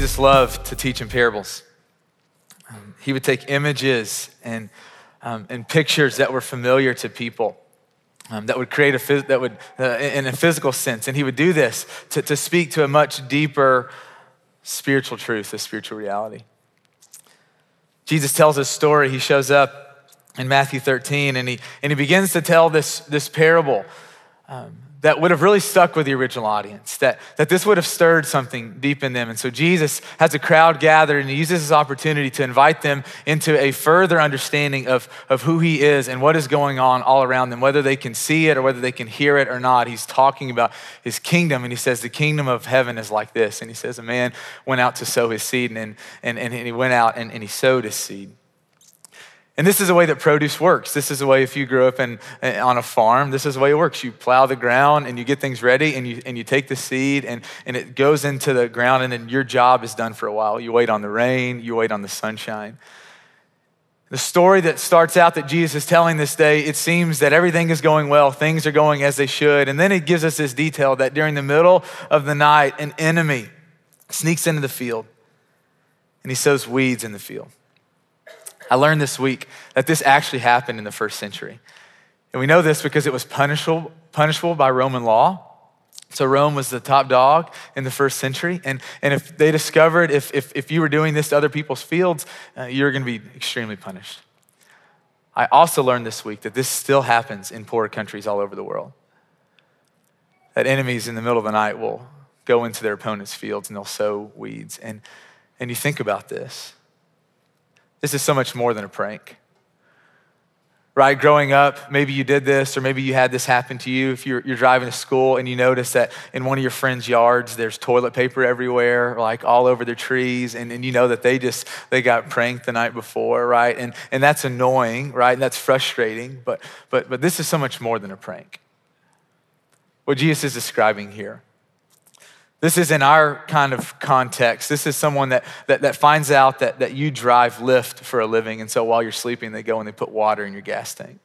Jesus loved to teach in parables. Um, he would take images and, um, and pictures that were familiar to people. Um, that would create a phys- that would uh, in a physical sense and he would do this to, to speak to a much deeper spiritual truth a spiritual reality jesus tells this story he shows up in matthew 13 and he and he begins to tell this this parable um, that would have really stuck with the original audience, that, that this would have stirred something deep in them. And so Jesus has a crowd gathered and he uses this opportunity to invite them into a further understanding of, of who he is and what is going on all around them, whether they can see it or whether they can hear it or not. He's talking about his kingdom and he says, The kingdom of heaven is like this. And he says, A man went out to sow his seed and, and, and he went out and, and he sowed his seed. And this is the way that produce works. This is the way if you grew up in, on a farm, this is the way it works. You plow the ground and you get things ready and you, and you take the seed and, and it goes into the ground and then your job is done for a while. You wait on the rain, you wait on the sunshine. The story that starts out that Jesus is telling this day, it seems that everything is going well, things are going as they should. And then it gives us this detail that during the middle of the night, an enemy sneaks into the field and he sows weeds in the field. I learned this week that this actually happened in the first century. And we know this because it was punishable, punishable by Roman law. So Rome was the top dog in the first century. And, and if they discovered if, if, if you were doing this to other people's fields, uh, you were going to be extremely punished. I also learned this week that this still happens in poor countries all over the world. That enemies in the middle of the night will go into their opponent's fields and they'll sow weeds. And, and you think about this this is so much more than a prank. Right? Growing up, maybe you did this, or maybe you had this happen to you. If you're, you're driving to school and you notice that in one of your friends' yards, there's toilet paper everywhere, like all over their trees, and, and you know that they just they got pranked the night before, right? And and that's annoying, right? And that's frustrating, but but but this is so much more than a prank. What Jesus is describing here this is in our kind of context. This is someone that, that, that, finds out that, that you drive Lyft for a living, and so while you're sleeping, they go and they put water in your gas tank.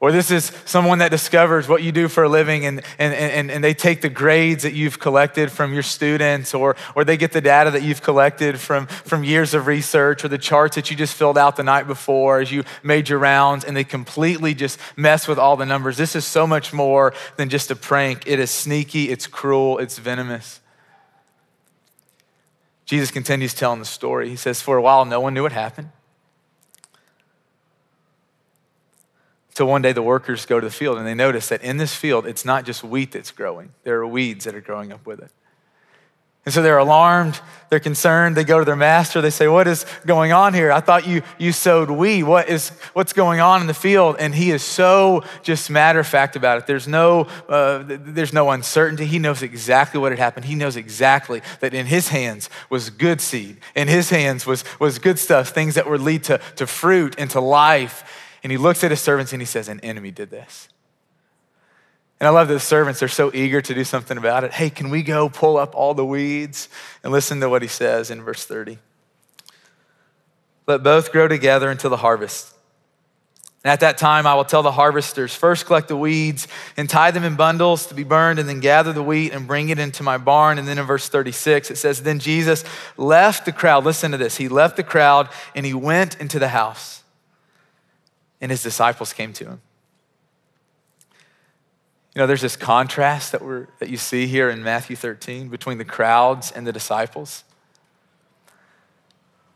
Or this is someone that discovers what you do for a living and, and, and, and they take the grades that you've collected from your students, or, or they get the data that you've collected from, from years of research, or the charts that you just filled out the night before as you made your rounds, and they completely just mess with all the numbers. This is so much more than just a prank. It is sneaky, it's cruel, it's venomous. Jesus continues telling the story. He says, For a while, no one knew what happened. So one day the workers go to the field and they notice that in this field, it's not just wheat that's growing, there are weeds that are growing up with it. And so they're alarmed, they're concerned, they go to their master, they say, What is going on here? I thought you, you sowed wheat. What is, what's going on in the field? And he is so just matter of fact about it. There's no, uh, there's no uncertainty. He knows exactly what had happened. He knows exactly that in his hands was good seed, in his hands was, was good stuff, things that would lead to, to fruit and to life. And he looks at his servants and he says, An enemy did this. And I love that the servants are so eager to do something about it. Hey, can we go pull up all the weeds? And listen to what he says in verse 30. Let both grow together until the harvest. And at that time, I will tell the harvesters first collect the weeds and tie them in bundles to be burned, and then gather the wheat and bring it into my barn. And then in verse 36, it says, Then Jesus left the crowd. Listen to this. He left the crowd and he went into the house and his disciples came to him. You know, there's this contrast that, we're, that you see here in Matthew 13 between the crowds and the disciples.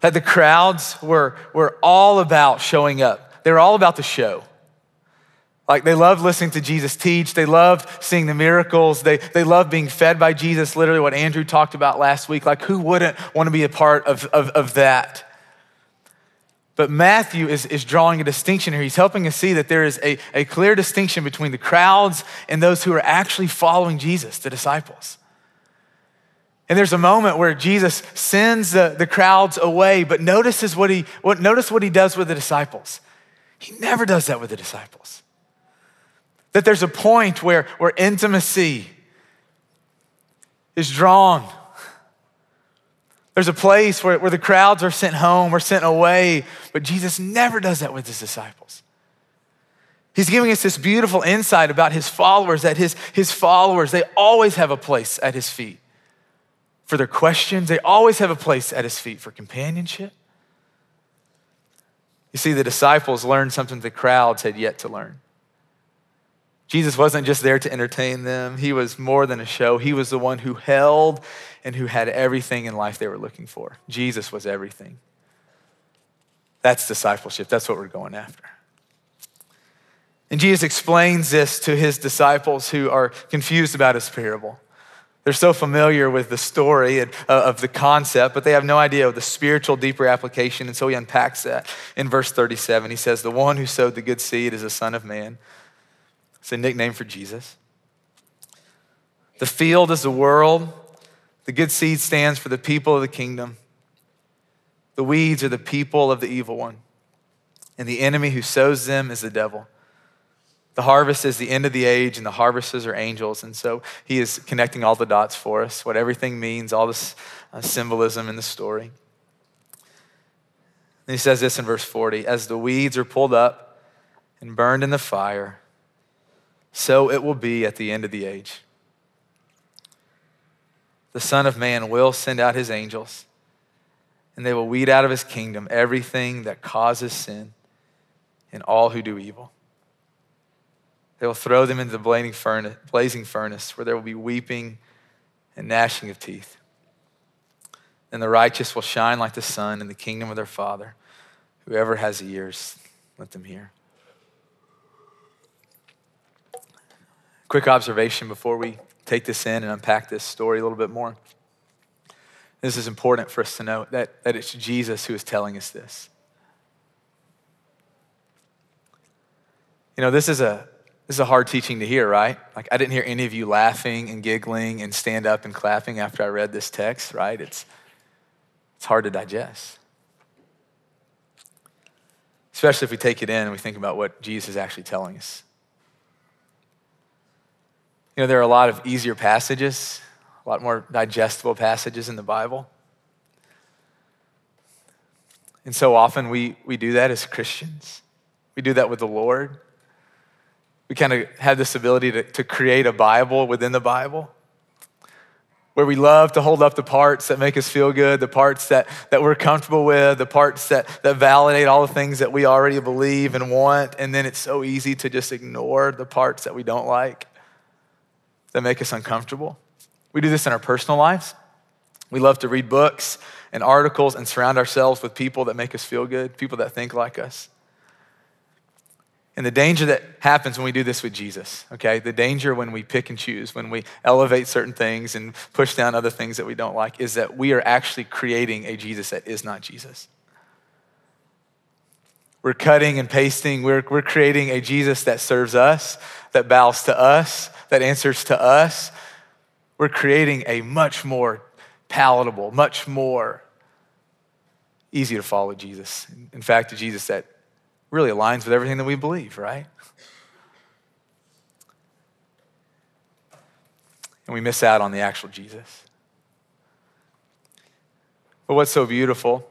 That the crowds were, were all about showing up, they were all about the show. Like they loved listening to Jesus teach. They loved seeing the miracles. They, they loved being fed by Jesus, literally what Andrew talked about last week. Like who wouldn't want to be a part of, of, of that? But Matthew is, is drawing a distinction here. He's helping us see that there is a, a clear distinction between the crowds and those who are actually following Jesus, the disciples. And there's a moment where Jesus sends the, the crowds away, but notices what he, what, notice what he does with the disciples. He never does that with the disciples. That there's a point where, where intimacy is drawn there's a place where, where the crowds are sent home or sent away, but Jesus never does that with his disciples. He's giving us this beautiful insight about his followers, that his, his followers, they always have a place at his feet. for their questions. They always have a place at his feet for companionship. You see, the disciples learned something the crowds had yet to learn. Jesus wasn't just there to entertain them, he was more than a show. He was the one who held and who had everything in life they were looking for. Jesus was everything. That's discipleship. That's what we're going after. And Jesus explains this to his disciples who are confused about his parable. They're so familiar with the story uh, of the concept, but they have no idea of the spiritual, deeper application. And so he unpacks that in verse 37. He says, The one who sowed the good seed is the Son of Man. It's a nickname for Jesus. The field is the world. The good seed stands for the people of the kingdom. The weeds are the people of the evil one. And the enemy who sows them is the devil. The harvest is the end of the age, and the harvesters are angels. And so he is connecting all the dots for us, what everything means, all this uh, symbolism in the story. And he says this in verse 40 As the weeds are pulled up and burned in the fire, so it will be at the end of the age. The Son of Man will send out his angels, and they will weed out of his kingdom everything that causes sin and all who do evil. They will throw them into the blazing furnace, where there will be weeping and gnashing of teeth. And the righteous will shine like the sun in the kingdom of their Father. Whoever has ears, let them hear. Quick observation before we take this in and unpack this story a little bit more. This is important for us to know that, that it's Jesus who is telling us this. You know, this is a this is a hard teaching to hear, right? Like, I didn't hear any of you laughing and giggling and stand up and clapping after I read this text, right? It's, it's hard to digest. Especially if we take it in and we think about what Jesus is actually telling us. You know, there are a lot of easier passages, a lot more digestible passages in the Bible. And so often we, we do that as Christians. We do that with the Lord we kind of have this ability to, to create a Bible within the Bible where we love to hold up the parts that make us feel good, the parts that, that we're comfortable with, the parts that, that validate all the things that we already believe and want. And then it's so easy to just ignore the parts that we don't like, that make us uncomfortable. We do this in our personal lives. We love to read books and articles and surround ourselves with people that make us feel good, people that think like us. And the danger that happens when we do this with Jesus, okay? The danger when we pick and choose, when we elevate certain things and push down other things that we don't like, is that we are actually creating a Jesus that is not Jesus. We're cutting and pasting, we're, we're creating a Jesus that serves us, that bows to us, that answers to us. We're creating a much more palatable, much more easy to follow Jesus. In fact, a Jesus that really aligns with everything that we believe, right? And we miss out on the actual Jesus. But what's so beautiful,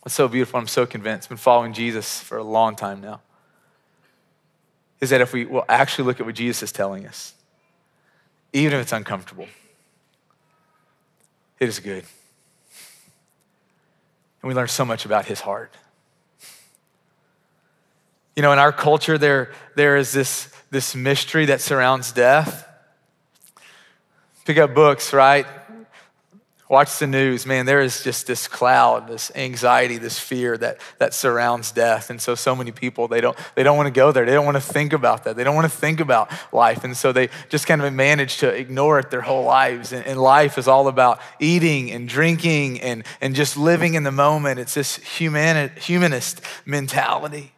what's so beautiful, I'm so convinced, been following Jesus for a long time now, is that if we will actually look at what Jesus is telling us, even if it's uncomfortable, it is good. And we learn so much about his heart. You know, in our culture, there, there is this, this mystery that surrounds death. Pick up books, right? Watch the news. Man, there is just this cloud, this anxiety, this fear that, that surrounds death. And so, so many people, they don't, they don't want to go there. They don't want to think about that. They don't want to think about life. And so they just kind of manage to ignore it their whole lives. And, and life is all about eating and drinking and, and just living in the moment. It's this human, humanist mentality.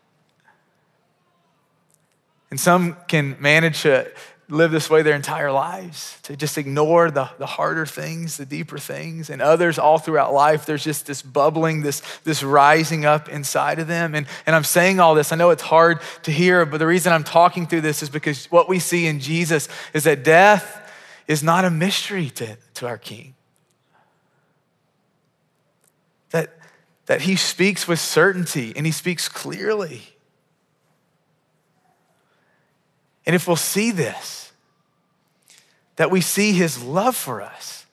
And some can manage to live this way their entire lives, to just ignore the, the harder things, the deeper things. And others, all throughout life, there's just this bubbling, this, this rising up inside of them. And, and I'm saying all this, I know it's hard to hear, but the reason I'm talking through this is because what we see in Jesus is that death is not a mystery to, to our King. That, that he speaks with certainty and he speaks clearly. And if we'll see this, that we see his love for us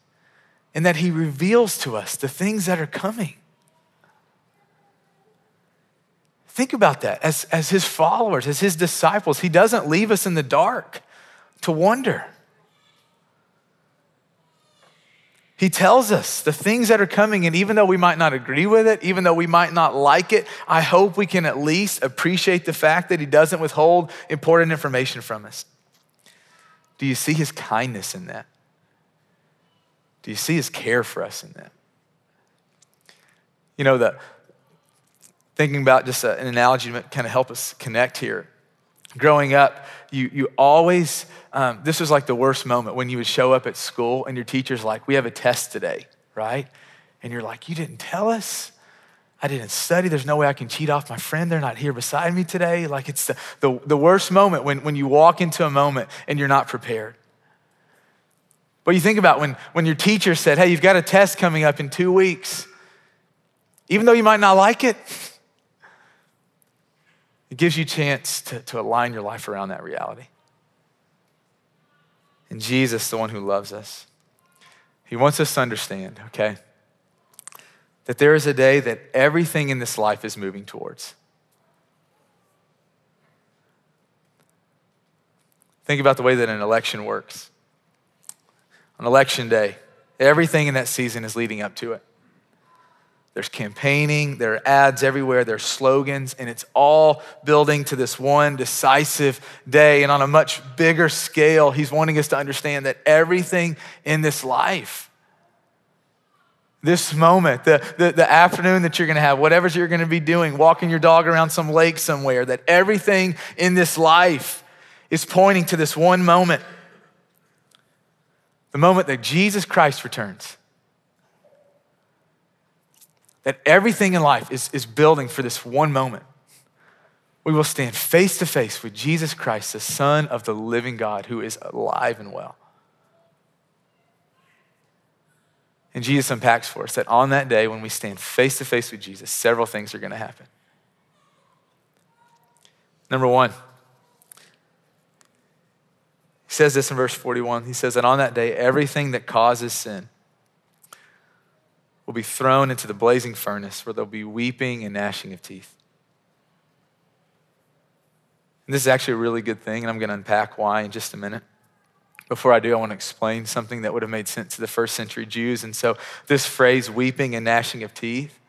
and that he reveals to us the things that are coming. Think about that. As, as his followers, as his disciples, he doesn't leave us in the dark to wonder. He tells us the things that are coming, and even though we might not agree with it, even though we might not like it, I hope we can at least appreciate the fact that He doesn't withhold important information from us. Do you see His kindness in that? Do you see His care for us in that? You know, the, thinking about just an analogy to kind of help us connect here. Growing up, you, you always, um, this was like the worst moment when you would show up at school and your teacher's like, We have a test today, right? And you're like, You didn't tell us? I didn't study. There's no way I can cheat off my friend. They're not here beside me today. Like it's the, the, the worst moment when, when you walk into a moment and you're not prepared. But you think about when, when your teacher said, Hey, you've got a test coming up in two weeks. Even though you might not like it, it gives you a chance to, to align your life around that reality. And Jesus, the one who loves us, he wants us to understand, okay, that there is a day that everything in this life is moving towards. Think about the way that an election works. On election day, everything in that season is leading up to it. There's campaigning, there are ads everywhere, there's slogans, and it's all building to this one decisive day. And on a much bigger scale, he's wanting us to understand that everything in this life, this moment, the, the, the afternoon that you're gonna have, whatever you're gonna be doing, walking your dog around some lake somewhere, that everything in this life is pointing to this one moment the moment that Jesus Christ returns that everything in life is, is building for this one moment. We will stand face to face with Jesus Christ, the Son of the living God, who is alive and well. And Jesus unpacks for us that on that day, when we stand face to face with Jesus, several things are going to happen. Number one, he says this in verse 41. He says that on that day, everything that causes sin will be thrown into the blazing furnace where there'll be weeping and gnashing of teeth. And this is actually a really good thing, and I'm going to unpack why in just a minute. Before I do, I want to explain something that would have made sense to the first century Jews. And so, this phrase, weeping and gnashing of teeth,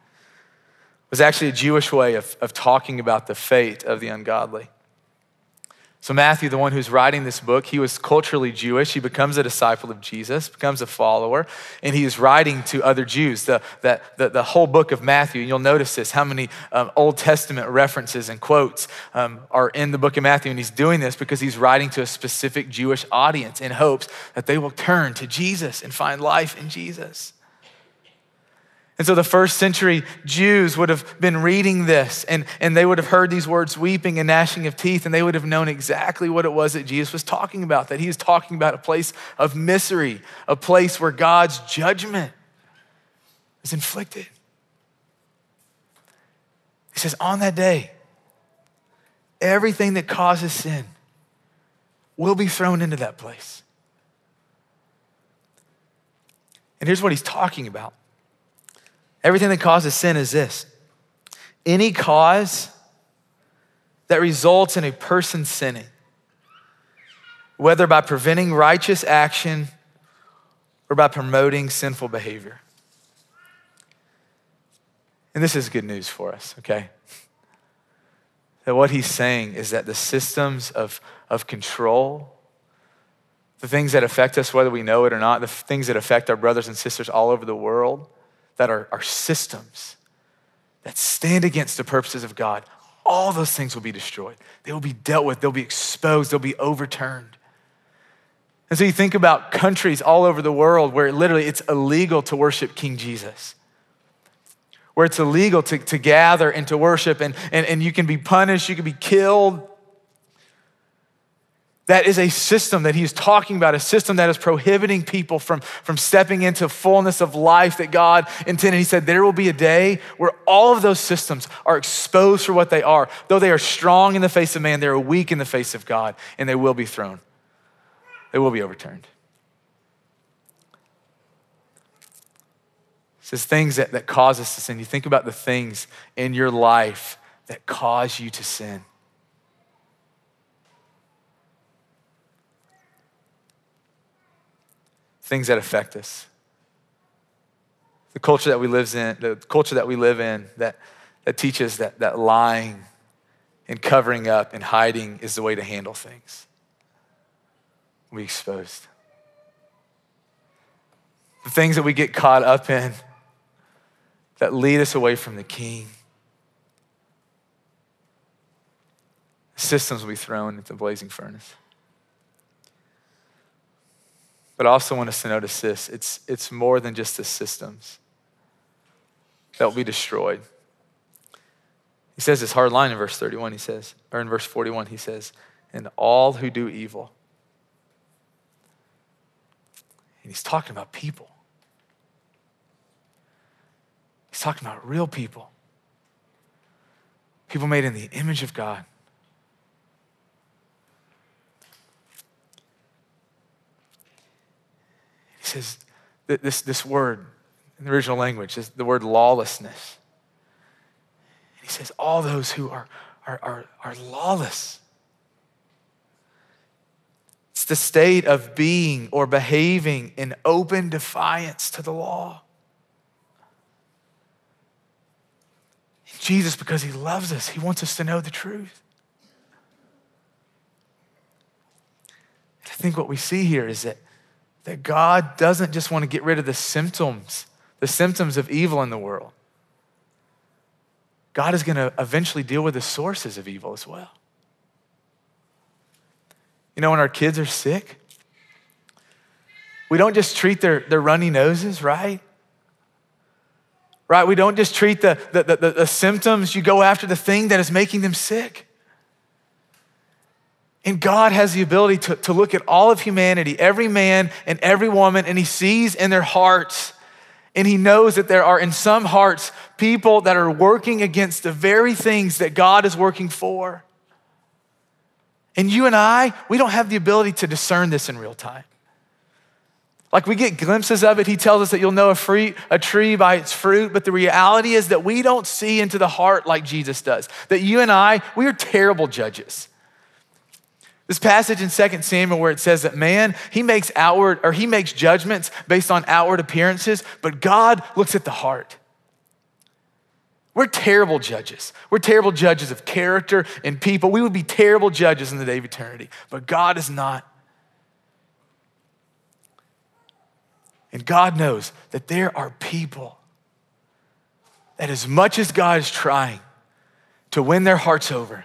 was actually a Jewish way of, of talking about the fate of the ungodly. So, Matthew, the one who's writing this book, he was culturally Jewish. He becomes a disciple of Jesus, becomes a follower, and he is writing to other Jews. The, the, the, the whole book of Matthew, and you'll notice this how many um, Old Testament references and quotes um, are in the book of Matthew. And he's doing this because he's writing to a specific Jewish audience in hopes that they will turn to Jesus and find life in Jesus. And so the first century Jews would have been reading this and, and they would have heard these words, weeping and gnashing of teeth, and they would have known exactly what it was that Jesus was talking about, that he was talking about a place of misery, a place where God's judgment is inflicted. He says, on that day, everything that causes sin will be thrown into that place. And here's what he's talking about Everything that causes sin is this any cause that results in a person sinning, whether by preventing righteous action or by promoting sinful behavior. And this is good news for us, okay? That what he's saying is that the systems of, of control, the things that affect us, whether we know it or not, the things that affect our brothers and sisters all over the world, that are, are systems that stand against the purposes of God, all those things will be destroyed. They will be dealt with, they'll be exposed, they'll be overturned. And so you think about countries all over the world where literally it's illegal to worship King Jesus, where it's illegal to, to gather and to worship, and, and, and you can be punished, you can be killed. That is a system that he's talking about, a system that is prohibiting people from, from stepping into fullness of life that God intended. He said, There will be a day where all of those systems are exposed for what they are. Though they are strong in the face of man, they are weak in the face of God, and they will be thrown. They will be overturned. says things that, that cause us to sin. You think about the things in your life that cause you to sin. Things that affect us. The culture that we live in, the culture that we live in that, that teaches that, that lying and covering up and hiding is the way to handle things. We exposed. The things that we get caught up in that lead us away from the king. Systems will be thrown into the blazing furnace. But I also want us to notice this it's, it's more than just the systems that will be destroyed. He says this hard line in verse 31, he says, or in verse 41, he says, and all who do evil. And he's talking about people. He's talking about real people, people made in the image of God. Says this, this word in the original language is the word lawlessness. And he says, all those who are, are, are, are lawless. It's the state of being or behaving in open defiance to the law. Jesus, because he loves us, he wants us to know the truth. I think what we see here is that, that God doesn't just want to get rid of the symptoms, the symptoms of evil in the world. God is going to eventually deal with the sources of evil as well. You know, when our kids are sick, we don't just treat their, their runny noses, right? right? We don't just treat the, the, the, the, symptoms, you go after the thing that is making them sick. And God has the ability to, to look at all of humanity, every man and every woman, and He sees in their hearts. And He knows that there are in some hearts people that are working against the very things that God is working for. And you and I, we don't have the ability to discern this in real time. Like we get glimpses of it. He tells us that you'll know a, free, a tree by its fruit, but the reality is that we don't see into the heart like Jesus does. That you and I, we are terrible judges. This passage in 2 Samuel where it says that man, he makes outward or he makes judgments based on outward appearances, but God looks at the heart. We're terrible judges. We're terrible judges of character and people. We would be terrible judges in the day of eternity, but God is not. And God knows that there are people that, as much as God is trying to win their hearts over,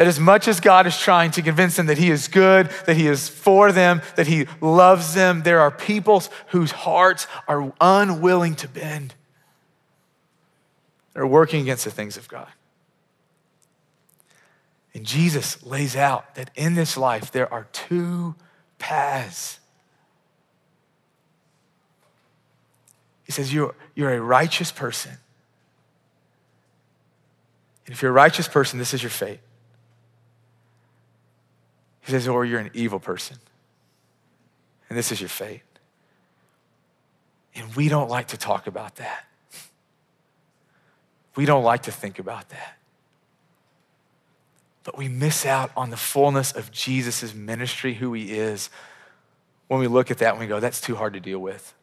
that as much as God is trying to convince them that He is good, that He is for them, that He loves them, there are peoples whose hearts are unwilling to bend. They're working against the things of God. And Jesus lays out that in this life there are two paths He says, You're, you're a righteous person. And if you're a righteous person, this is your fate. He says, Or you're an evil person. And this is your fate. And we don't like to talk about that. We don't like to think about that. But we miss out on the fullness of Jesus' ministry, who he is, when we look at that and we go, that's too hard to deal with.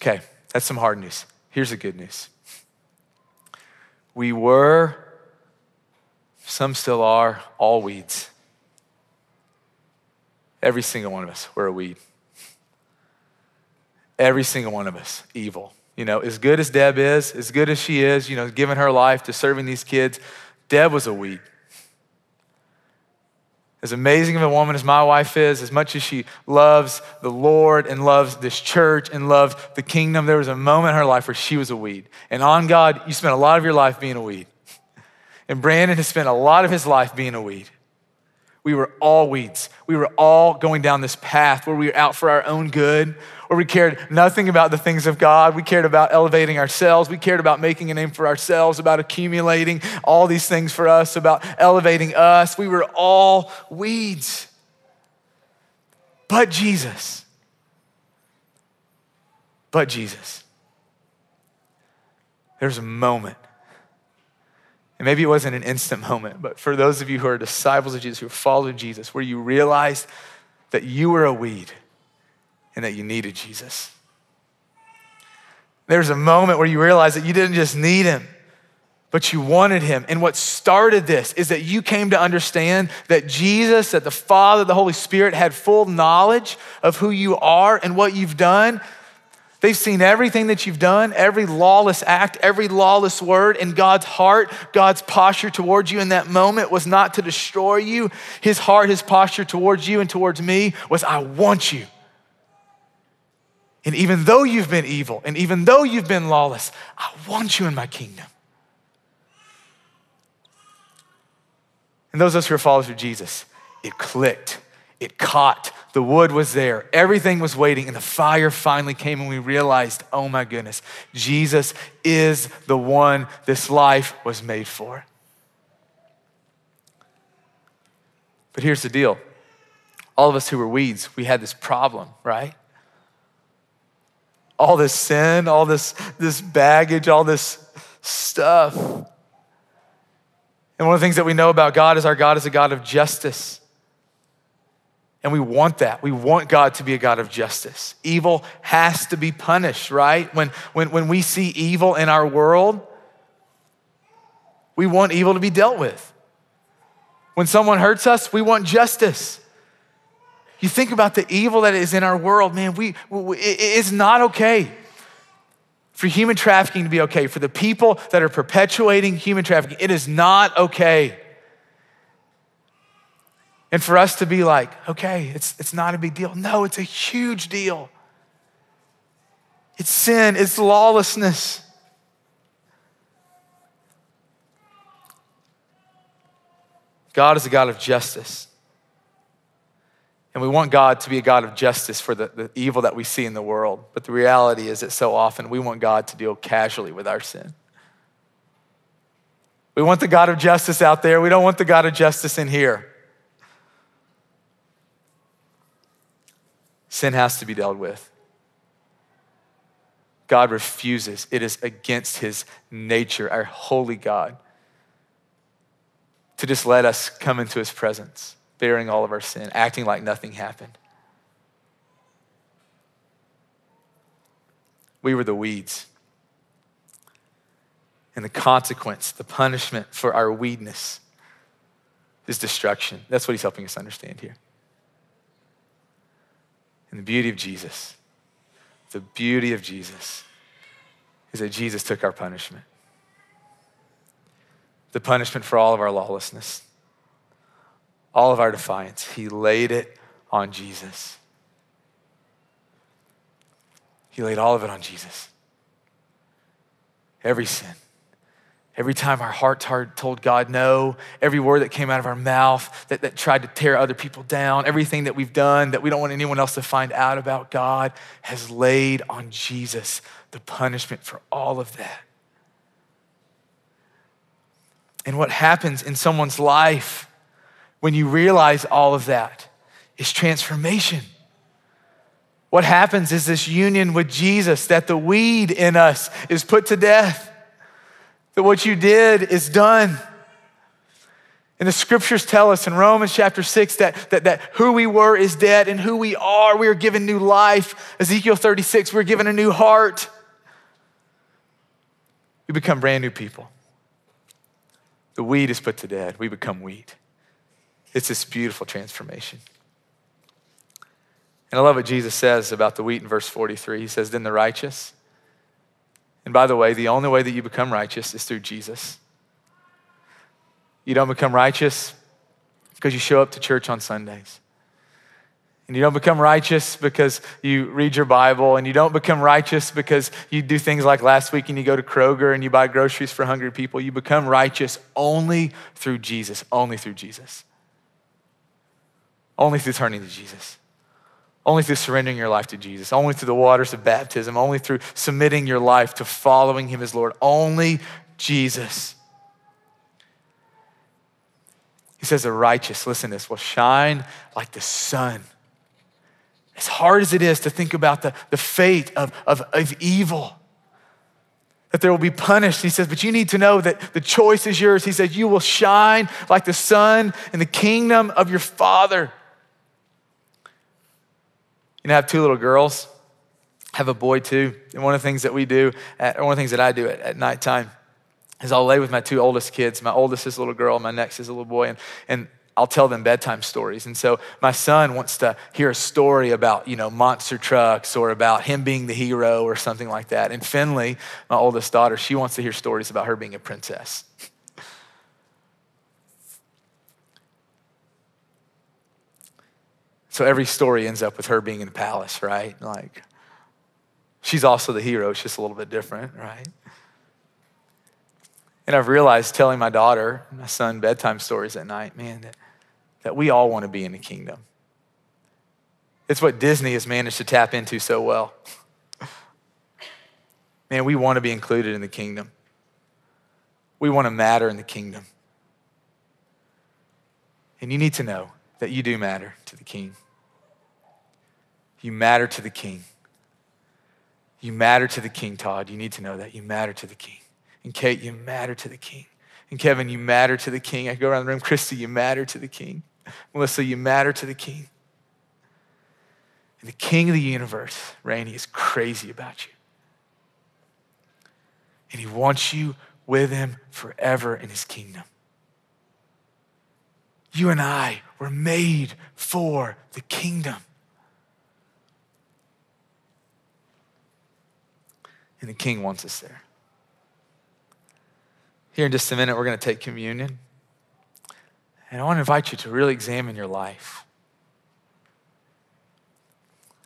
Okay, that's some hard news. Here's the good news. We were, some still are, all weeds. Every single one of us, we're a weed. Every single one of us, evil. You know, as good as Deb is, as good as she is, you know, giving her life to serving these kids, Deb was a weed. As amazing of a woman as my wife is, as much as she loves the Lord and loves this church and loves the kingdom, there was a moment in her life where she was a weed. And on God, you spent a lot of your life being a weed. And Brandon has spent a lot of his life being a weed. We were all weeds. We were all going down this path where we were out for our own good, where we cared nothing about the things of God. We cared about elevating ourselves. We cared about making a name for ourselves, about accumulating all these things for us, about elevating us. We were all weeds. but Jesus. But Jesus. There's a moment. And maybe it wasn't an instant moment, but for those of you who are disciples of Jesus, who followed Jesus, where you realized that you were a weed and that you needed Jesus. There's a moment where you realize that you didn't just need him, but you wanted him. And what started this is that you came to understand that Jesus, that the Father, the Holy Spirit had full knowledge of who you are and what you've done. They've seen everything that you've done, every lawless act, every lawless word, and God's heart, God's posture towards you in that moment was not to destroy you. His heart, his posture towards you and towards me was, I want you. And even though you've been evil, and even though you've been lawless, I want you in my kingdom. And those of us who are followers of Jesus, it clicked, it caught. The wood was there, everything was waiting, and the fire finally came, and we realized, oh my goodness, Jesus is the one this life was made for. But here's the deal all of us who were weeds, we had this problem, right? All this sin, all this, this baggage, all this stuff. And one of the things that we know about God is our God is a God of justice. And we want that. We want God to be a God of justice. Evil has to be punished, right? When, when, when we see evil in our world, we want evil to be dealt with. When someone hurts us, we want justice. You think about the evil that is in our world, man, we, we it's not okay for human trafficking to be okay, for the people that are perpetuating human trafficking, it is not okay. And for us to be like, okay, it's, it's not a big deal. No, it's a huge deal. It's sin, it's lawlessness. God is a God of justice. And we want God to be a God of justice for the, the evil that we see in the world. But the reality is that so often we want God to deal casually with our sin. We want the God of justice out there. We don't want the God of justice in here. Sin has to be dealt with. God refuses. It is against his nature, our holy God, to just let us come into his presence bearing all of our sin, acting like nothing happened. We were the weeds. And the consequence, the punishment for our weedness is destruction. That's what he's helping us understand here. And the beauty of Jesus, the beauty of Jesus is that Jesus took our punishment. The punishment for all of our lawlessness all of our defiance. He laid it on Jesus. He laid all of it on Jesus. Every sin. Every time our hearts heart told God no, every word that came out of our mouth that, that tried to tear other people down, everything that we've done that we don't want anyone else to find out about God has laid on Jesus the punishment for all of that. And what happens in someone's life when you realize all of that is transformation. What happens is this union with Jesus, that the weed in us is put to death, that what you did is done. And the scriptures tell us in Romans chapter 6 that, that, that who we were is dead and who we are, we are given new life. Ezekiel 36, we're given a new heart. We become brand new people. The weed is put to death, we become wheat. It's this beautiful transformation. And I love what Jesus says about the wheat in verse 43. He says, Then the righteous, and by the way, the only way that you become righteous is through Jesus. You don't become righteous because you show up to church on Sundays. And you don't become righteous because you read your Bible, and you don't become righteous because you do things like last week and you go to Kroger and you buy groceries for hungry people. You become righteous only through Jesus, only through Jesus. Only through turning to Jesus. Only through surrendering your life to Jesus. Only through the waters of baptism. Only through submitting your life to following Him as Lord. Only Jesus. He says, the righteous, listen to this, will shine like the sun as hard as it is to think about the, the fate of, of, of evil, that there will be punished. He says, but you need to know that the choice is yours. He says, you will shine like the sun in the kingdom of your Father. I have two little girls, I have a boy too. And one of the things that we do, at, one of the things that I do at, at nighttime, is I'll lay with my two oldest kids. My oldest is a little girl, my next is a little boy. And, and I'll tell them bedtime stories. And so my son wants to hear a story about, you know, monster trucks or about him being the hero or something like that. And Finley, my oldest daughter, she wants to hear stories about her being a princess. So every story ends up with her being in the palace, right? Like, she's also the hero, it's just a little bit different, right? And I've realized telling my daughter, and my son, bedtime stories at night, man, that that we all want to be in the kingdom. It's what Disney has managed to tap into so well. Man, we want to be included in the kingdom. We want to matter in the kingdom. And you need to know that you do matter to the king. You matter to the king. You matter to the king, Todd. You need to know that. You matter to the king. And Kate, you matter to the king. And Kevin, you matter to the king. I go around the room. Christy, you matter to the king. Melissa, you matter to the king. And the king of the universe, Rainey, is crazy about you. And he wants you with him forever in his kingdom. You and I were made for the kingdom. And the king wants us there. Here in just a minute, we're going to take communion. And I want to invite you to really examine your life.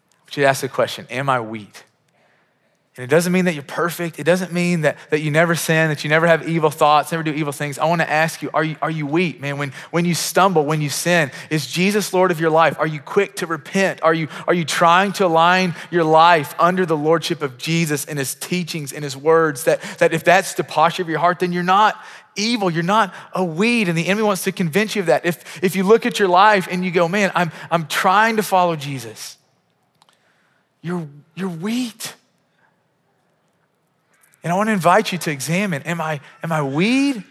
I want you to ask the question Am I wheat? And it doesn't mean that you're perfect. It doesn't mean that, that you never sin, that you never have evil thoughts, never do evil things. I want to ask you are, you, are you wheat, man? When, when you stumble, when you sin, is Jesus Lord of your life? Are you quick to repent? Are you, are you trying to align your life under the Lordship of Jesus and His teachings and His words? That, that if that's the posture of your heart, then you're not evil. You're not a weed. And the enemy wants to convince you of that. If, if you look at your life and you go, man, I'm, I'm trying to follow Jesus, you're, you're wheat. And I want to invite you to examine am I, am I weed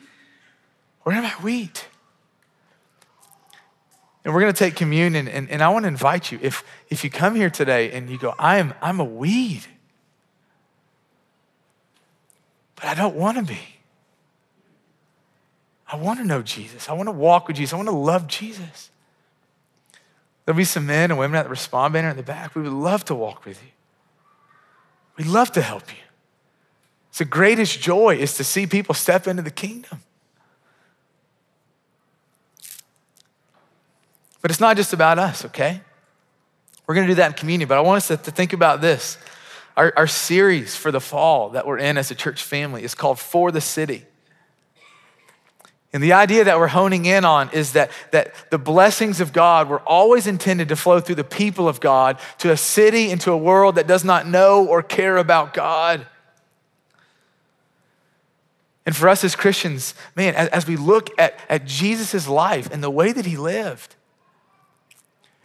or am I wheat? And we're going to take communion, and, and I want to invite you if, if you come here today and you go, I'm, I'm a weed, but I don't want to be. I want to know Jesus. I want to walk with Jesus. I want to love Jesus. There'll be some men and women at the respond banner in the back. We would love to walk with you. We'd love to help you. It's the greatest joy is to see people step into the kingdom. But it's not just about us, okay? We're going to do that in communion, but I want us to, to think about this. Our, our series for the fall that we're in as a church family is called For the City. And the idea that we're honing in on is that, that the blessings of God were always intended to flow through the people of God to a city and to a world that does not know or care about God. And for us as Christians, man, as, as we look at, at Jesus' life and the way that he lived,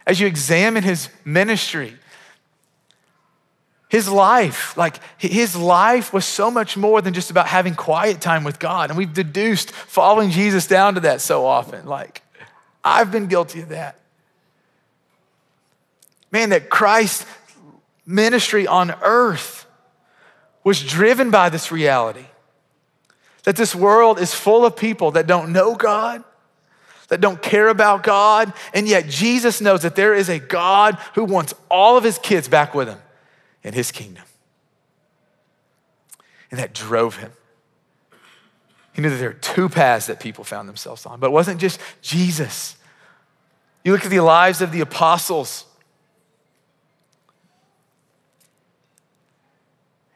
as you examine his ministry, his life, like his life was so much more than just about having quiet time with God. And we've deduced following Jesus down to that so often. Like, I've been guilty of that. Man, that Christ's ministry on earth was driven by this reality that this world is full of people that don't know God, that don't care about God, and yet Jesus knows that there is a God who wants all of his kids back with him in his kingdom. And that drove him. He knew that there are two paths that people found themselves on, but it wasn't just Jesus. You look at the lives of the apostles,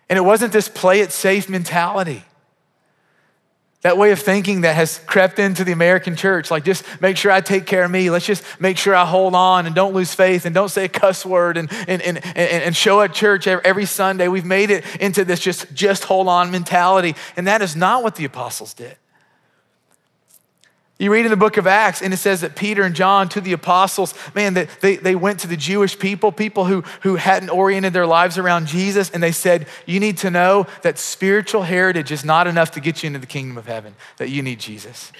and it wasn't this play it safe mentality. That way of thinking that has crept into the American church, like just make sure I take care of me. Let's just make sure I hold on and don't lose faith and don't say a cuss word and, and, and, and, show at church every Sunday. We've made it into this just, just hold on mentality. And that is not what the apostles did. You read in the book of Acts, and it says that Peter and John, to the apostles, man, that they, they went to the Jewish people, people who, who hadn't oriented their lives around Jesus, and they said, You need to know that spiritual heritage is not enough to get you into the kingdom of heaven, that you need Jesus.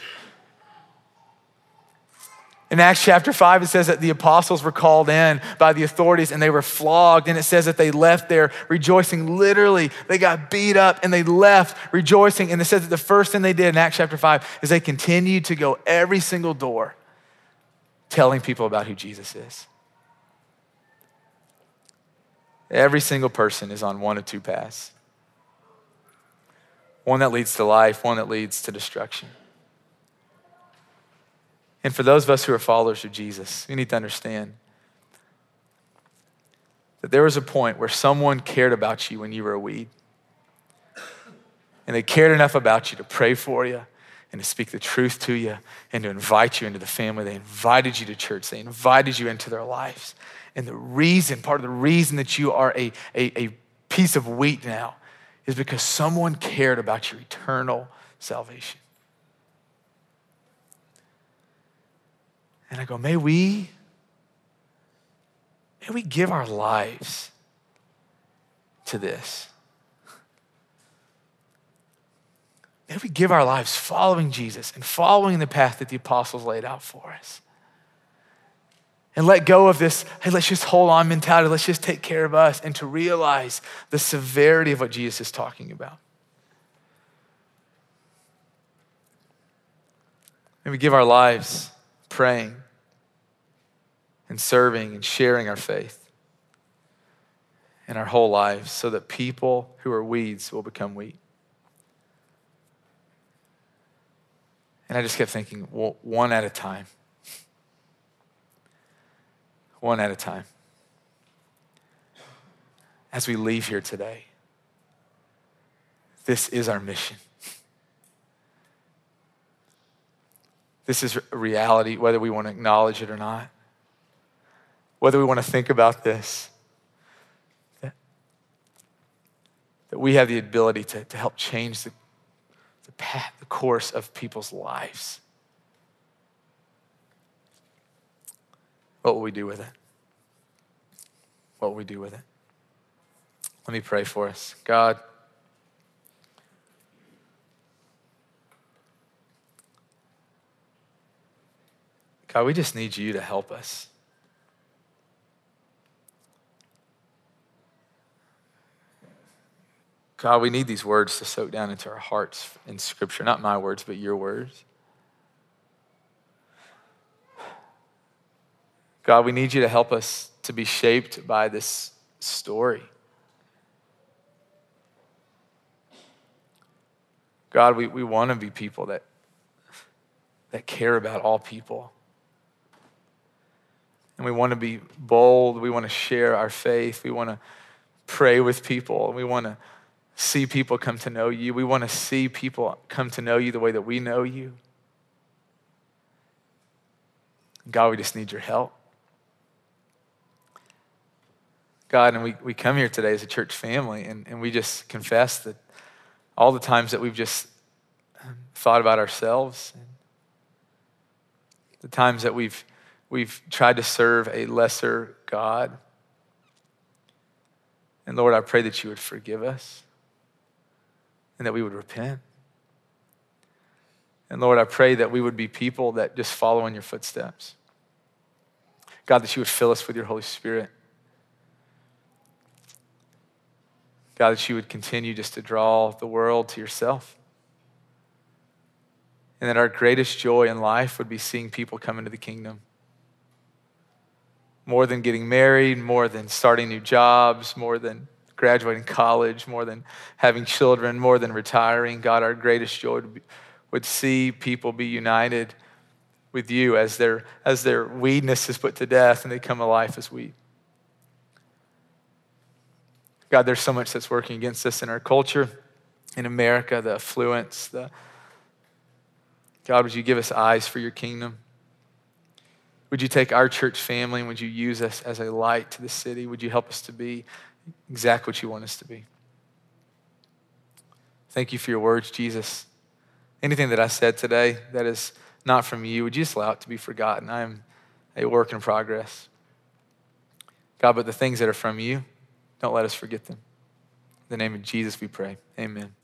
In Acts chapter 5, it says that the apostles were called in by the authorities and they were flogged. And it says that they left there rejoicing. Literally, they got beat up and they left rejoicing. And it says that the first thing they did in Acts chapter 5 is they continued to go every single door telling people about who Jesus is. Every single person is on one of two paths one that leads to life, one that leads to destruction. And for those of us who are followers of Jesus, we need to understand that there was a point where someone cared about you when you were a weed. And they cared enough about you to pray for you and to speak the truth to you and to invite you into the family. They invited you to church, they invited you into their lives. And the reason, part of the reason that you are a, a, a piece of wheat now is because someone cared about your eternal salvation. And I go, may we, may we give our lives to this. May we give our lives following Jesus and following the path that the apostles laid out for us. And let go of this, hey, let's just hold on mentality, let's just take care of us, and to realize the severity of what Jesus is talking about. May we give our lives praying and serving and sharing our faith in our whole lives so that people who are weeds will become wheat. And I just kept thinking, well, one at a time. One at a time. As we leave here today, this is our mission. This is reality, whether we want to acknowledge it or not. Whether we want to think about this, that, that we have the ability to, to help change the, the path, the course of people's lives. What will we do with it? What will we do with it? Let me pray for us. God, God, we just need you to help us. God, we need these words to soak down into our hearts in Scripture. Not my words, but your words. God, we need you to help us to be shaped by this story. God, we, we want to be people that, that care about all people and we want to be bold. We want to share our faith. We want to pray with people. We want to see people come to know you. We want to see people come to know you the way that we know you. God, we just need your help. God, and we, we come here today as a church family, and, and we just confess that all the times that we've just um, thought about ourselves, the times that we've we've tried to serve a lesser God. And Lord, I pray that you would forgive us and that we would repent. And Lord, I pray that we would be people that just follow in your footsteps. God, that you would fill us with your Holy Spirit. God, that you would continue just to draw the world to yourself. And that our greatest joy in life would be seeing people come into the kingdom more than getting married, more than starting new jobs, more than graduating college, more than having children, more than retiring. God, our greatest joy would see people be united with you as their, as their weedness is put to death and they come alive as weed. God, there's so much that's working against us in our culture, in America, the affluence, the God, would you give us eyes for your kingdom? Would you take our church family and would you use us as a light to the city? Would you help us to be exactly what you want us to be? Thank you for your words, Jesus. Anything that I said today that is not from you, would you just allow it to be forgotten? I am a work in progress. God, but the things that are from you, don't let us forget them. In the name of Jesus, we pray. Amen.